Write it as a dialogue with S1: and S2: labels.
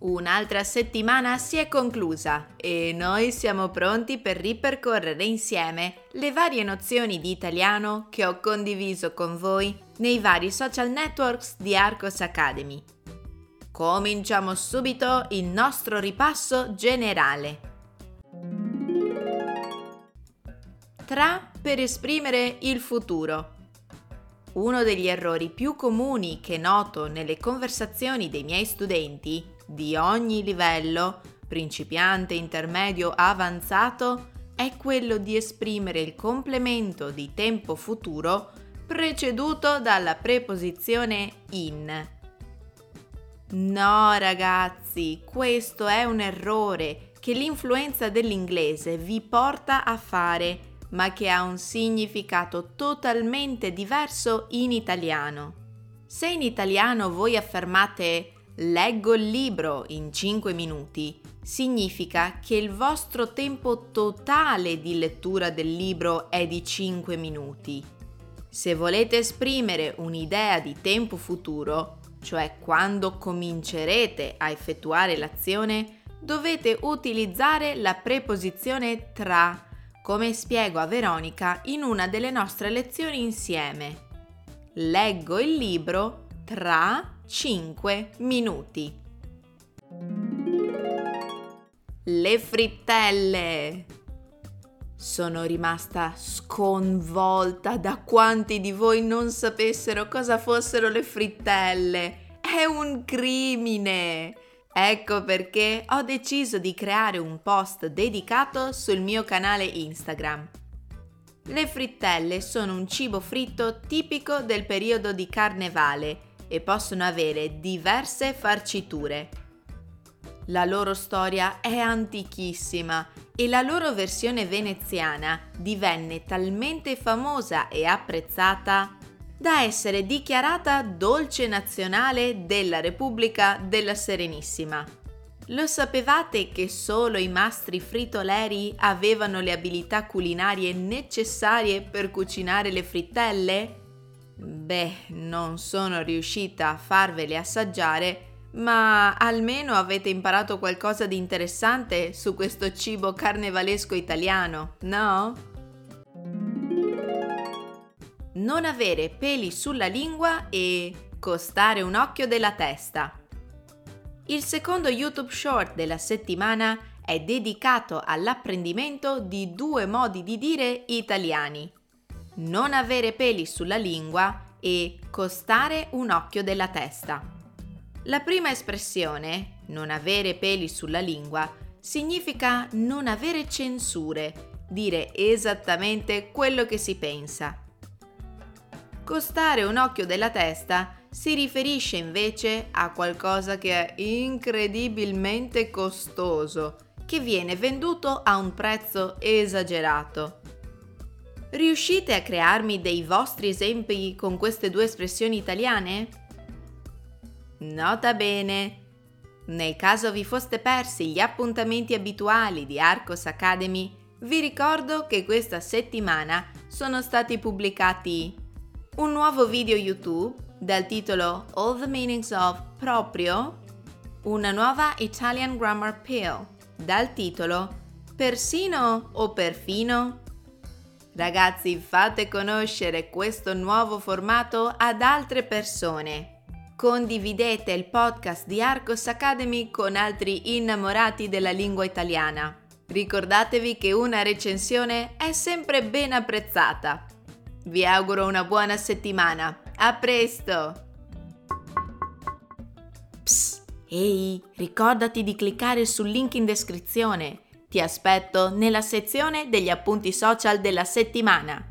S1: Un'altra settimana si è conclusa e noi siamo pronti per ripercorrere insieme le varie nozioni di italiano che ho condiviso con voi nei vari social networks di Arcos Academy. Cominciamo subito il nostro ripasso generale. Tra per esprimere il futuro. Uno degli errori più comuni che noto nelle conversazioni dei miei studenti di ogni livello, principiante, intermedio, avanzato, è quello di esprimere il complemento di tempo futuro preceduto dalla preposizione in. No ragazzi, questo è un errore che l'influenza dell'inglese vi porta a fare, ma che ha un significato totalmente diverso in italiano. Se in italiano voi affermate leggo il libro in 5 minuti, significa che il vostro tempo totale di lettura del libro è di 5 minuti. Se volete esprimere un'idea di tempo futuro, cioè quando comincerete a effettuare l'azione, dovete utilizzare la preposizione tra, come spiego a Veronica in una delle nostre lezioni insieme. Leggo il libro tra 5 minuti. Le frittelle. Sono rimasta sconvolta da quanti di voi non sapessero cosa fossero le frittelle. È un crimine! Ecco perché ho deciso di creare un post dedicato sul mio canale Instagram. Le frittelle sono un cibo fritto tipico del periodo di carnevale e possono avere diverse farciture. La loro storia è antichissima e la loro versione veneziana divenne talmente famosa e apprezzata da essere dichiarata dolce nazionale della Repubblica della Serenissima. Lo sapevate che solo i mastri fritoleri avevano le abilità culinarie necessarie per cucinare le frittelle? Beh, non sono riuscita a farvele assaggiare, ma almeno avete imparato qualcosa di interessante su questo cibo carnevalesco italiano, no? Non avere peli sulla lingua e costare un occhio della testa. Il secondo YouTube Short della settimana è dedicato all'apprendimento di due modi di dire italiani non avere peli sulla lingua e costare un occhio della testa. La prima espressione, non avere peli sulla lingua, significa non avere censure, dire esattamente quello che si pensa. Costare un occhio della testa si riferisce invece a qualcosa che è incredibilmente costoso, che viene venduto a un prezzo esagerato. Riuscite a crearmi dei vostri esempi con queste due espressioni italiane? Nota bene! Nel caso vi foste persi gli appuntamenti abituali di Arcos Academy, vi ricordo che questa settimana sono stati pubblicati un nuovo video YouTube dal titolo All the Meanings of proprio, una nuova Italian Grammar Pill dal titolo Persino o perfino Ragazzi, fate conoscere questo nuovo formato ad altre persone. Condividete il podcast di Arcos Academy con altri innamorati della lingua italiana. Ricordatevi che una recensione è sempre ben apprezzata. Vi auguro una buona settimana. A presto! Psst, ehi, ricordati di cliccare sul link in descrizione ti aspetto nella sezione degli appunti social della settimana.